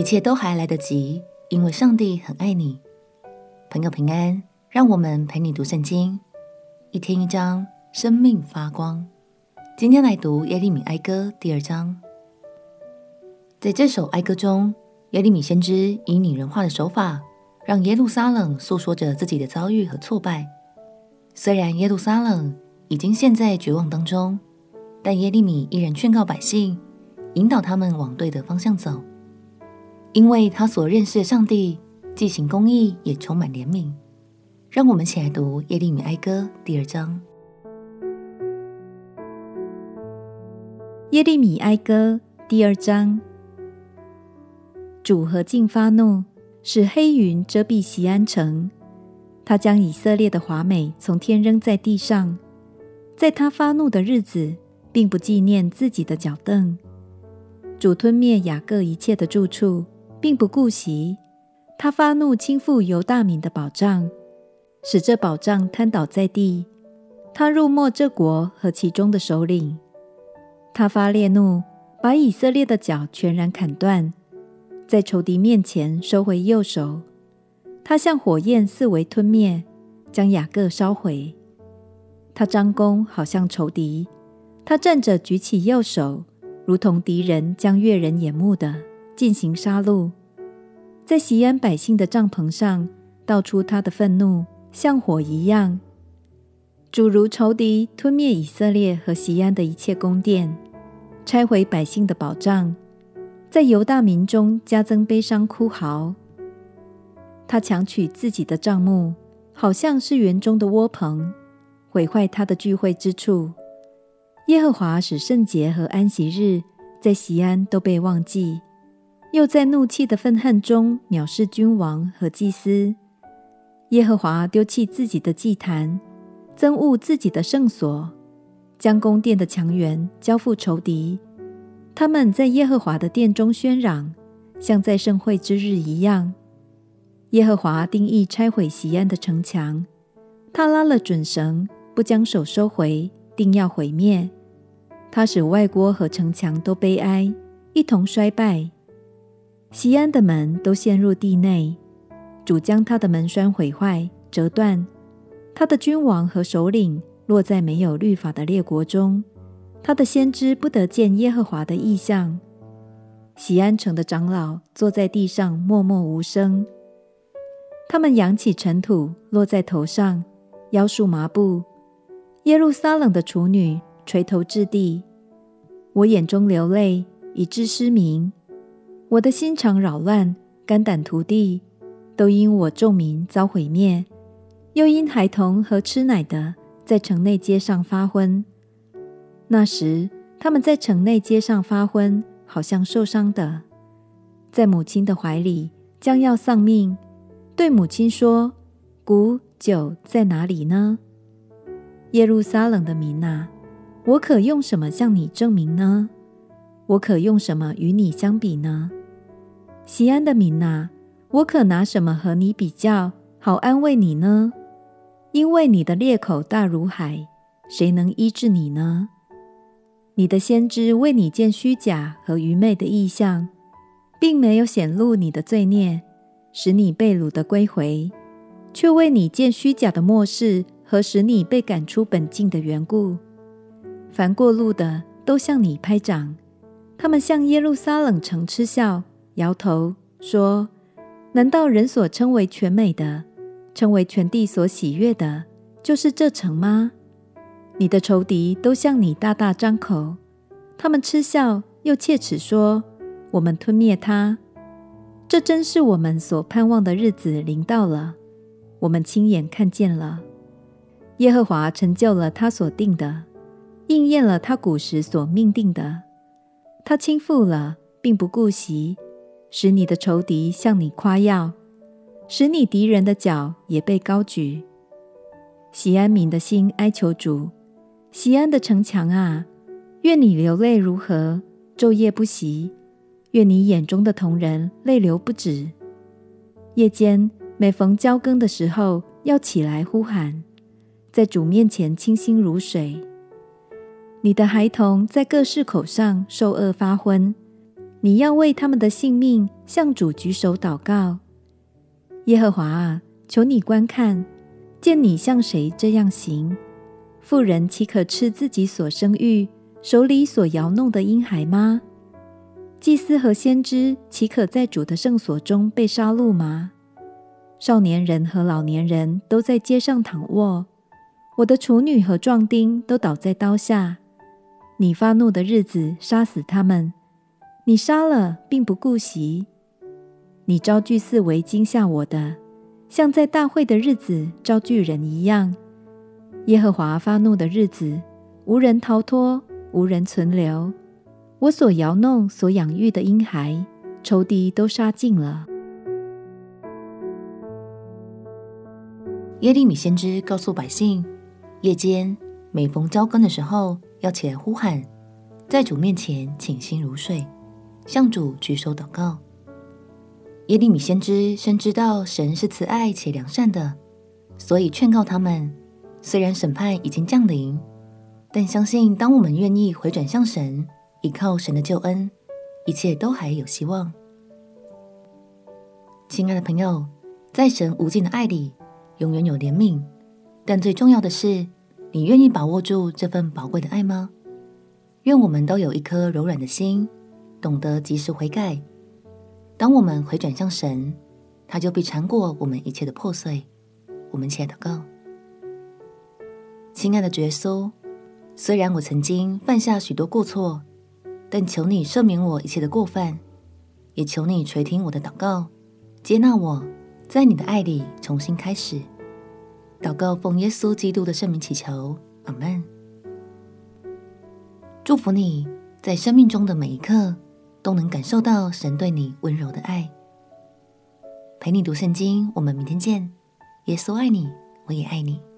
一切都还来得及，因为上帝很爱你。朋友平安，让我们陪你读圣经，一天一章，生命发光。今天来读耶利米哀歌第二章。在这首哀歌中，耶利米先知以拟人化的手法，让耶路撒冷诉说着自己的遭遇和挫败。虽然耶路撒冷已经陷在绝望当中，但耶利米依然劝告百姓，引导他们往对的方向走。因为他所认识的上帝既行公义，也充满怜悯。让我们一起来读耶利米哀歌第二章。耶利米哀歌第二章：主何竟发怒，使黑云遮蔽西安城。他将以色列的华美从天扔在地上。在他发怒的日子，并不纪念自己的脚凳。主吞灭雅各一切的住处。并不顾惜，他发怒倾覆犹大民的宝藏，使这宝藏瘫倒在地。他入没这国和其中的首领。他发烈怒，把以色列的脚全然砍断，在仇敌面前收回右手。他像火焰四围吞灭，将雅各烧毁。他张弓，好像仇敌；他站着举起右手，如同敌人将越人眼目的。进行杀戮，在锡安百姓的帐篷上倒出他的愤怒，像火一样。主如仇敌吞灭以色列和西安的一切宫殿，拆毁百姓的保障，在犹大民中加增悲伤哭嚎。他强取自己的帐幕，好像是园中的窝棚，毁坏他的聚会之处。耶和华使圣节和安息日在锡安都被忘记。又在怒气的愤恨中藐视君王和祭司。耶和华丢弃自己的祭坛，憎恶自己的圣所，将宫殿的墙垣交付仇敌。他们在耶和华的殿中喧嚷，像在盛会之日一样。耶和华定意拆毁锡安的城墙，他拉了准绳，不将手收回，定要毁灭。他使外郭和城墙都悲哀，一同衰败。西安的门都陷入地内，主将他的门栓毁坏、折断，他的君王和首领落在没有律法的列国中，他的先知不得见耶和华的异象。西安城的长老坐在地上默默无声，他们扬起尘土落在头上，腰束麻布。耶路撒冷的处女垂头置地，我眼中流泪，以致失明。我的心肠扰乱，肝胆涂地，都因我众民遭毁灭，又因孩童和吃奶的在城内街上发昏。那时，他们在城内街上发昏，好像受伤的，在母亲的怀里将要丧命。对母亲说：“谷酒在哪里呢？”耶路撒冷的民哪，我可用什么向你证明呢？我可用什么与你相比呢？西安的民哪，我可拿什么和你比较，好安慰你呢？因为你的裂口大如海，谁能医治你呢？你的先知为你见虚假和愚昧的异象，并没有显露你的罪孽，使你被掳的归回，却为你见虚假的默示和使你被赶出本境的缘故。凡过路的都向你拍掌，他们向耶路撒冷城嗤笑。摇头说：“难道人所称为全美的，称为全地所喜悦的，就是这城吗？你的仇敌都向你大大张口，他们嗤笑又切齿说：我们吞灭他。这真是我们所盼望的日子临到了，我们亲眼看见了。耶和华成就了他所定的，应验了他古时所命定的。他倾覆了，并不顾惜。”使你的仇敌向你夸耀，使你敌人的脚也被高举。锡安民的心哀求主，锡安的城墙啊，愿你流泪如何，昼夜不息；愿你眼中的瞳人泪流不止。夜间每逢交更的时候，要起来呼喊，在主面前清心如水。你的孩童在各市口上受饿发昏。你要为他们的性命向主举手祷告。耶和华啊，求你观看，见你向谁这样行？妇人岂可吃自己所生育、手里所摇弄的婴孩吗？祭司和先知岂可在主的圣所中被杀戮吗？少年人和老年人都在街上躺卧，我的处女和壮丁都倒在刀下。你发怒的日子，杀死他们；你杀了，并不顾惜。你招聚四围惊吓我的，像在大会的日子招聚人一样。耶和华发怒的日子，无人逃脱，无人存留。我所摇弄、所养育的婴孩，仇敌都杀尽了。耶利米先知告诉百姓，夜间每逢交更的时候，要起来呼喊，在主面前倾心如睡，向主举手祷告。耶利米先知深知道神是慈爱且良善的，所以劝告他们：虽然审判已经降临，但相信当我们愿意回转向神，依靠神的救恩，一切都还有希望。亲爱的朋友，在神无尽的爱里，永远有怜悯，但最重要的是，你愿意把握住这份宝贵的爱吗？愿我们都有一颗柔软的心，懂得及时悔改。当我们回转向神，他就必缠过我们一切的破碎。我们且祷告。亲爱的耶稣，虽然我曾经犯下许多过错，但求你赦免我一切的过犯，也求你垂听我的祷告，接纳我。在你的爱里重新开始，祷告奉耶稣基督的圣名祈求，阿门。祝福你在生命中的每一刻都能感受到神对你温柔的爱。陪你读圣经，我们明天见。耶稣爱你，我也爱你。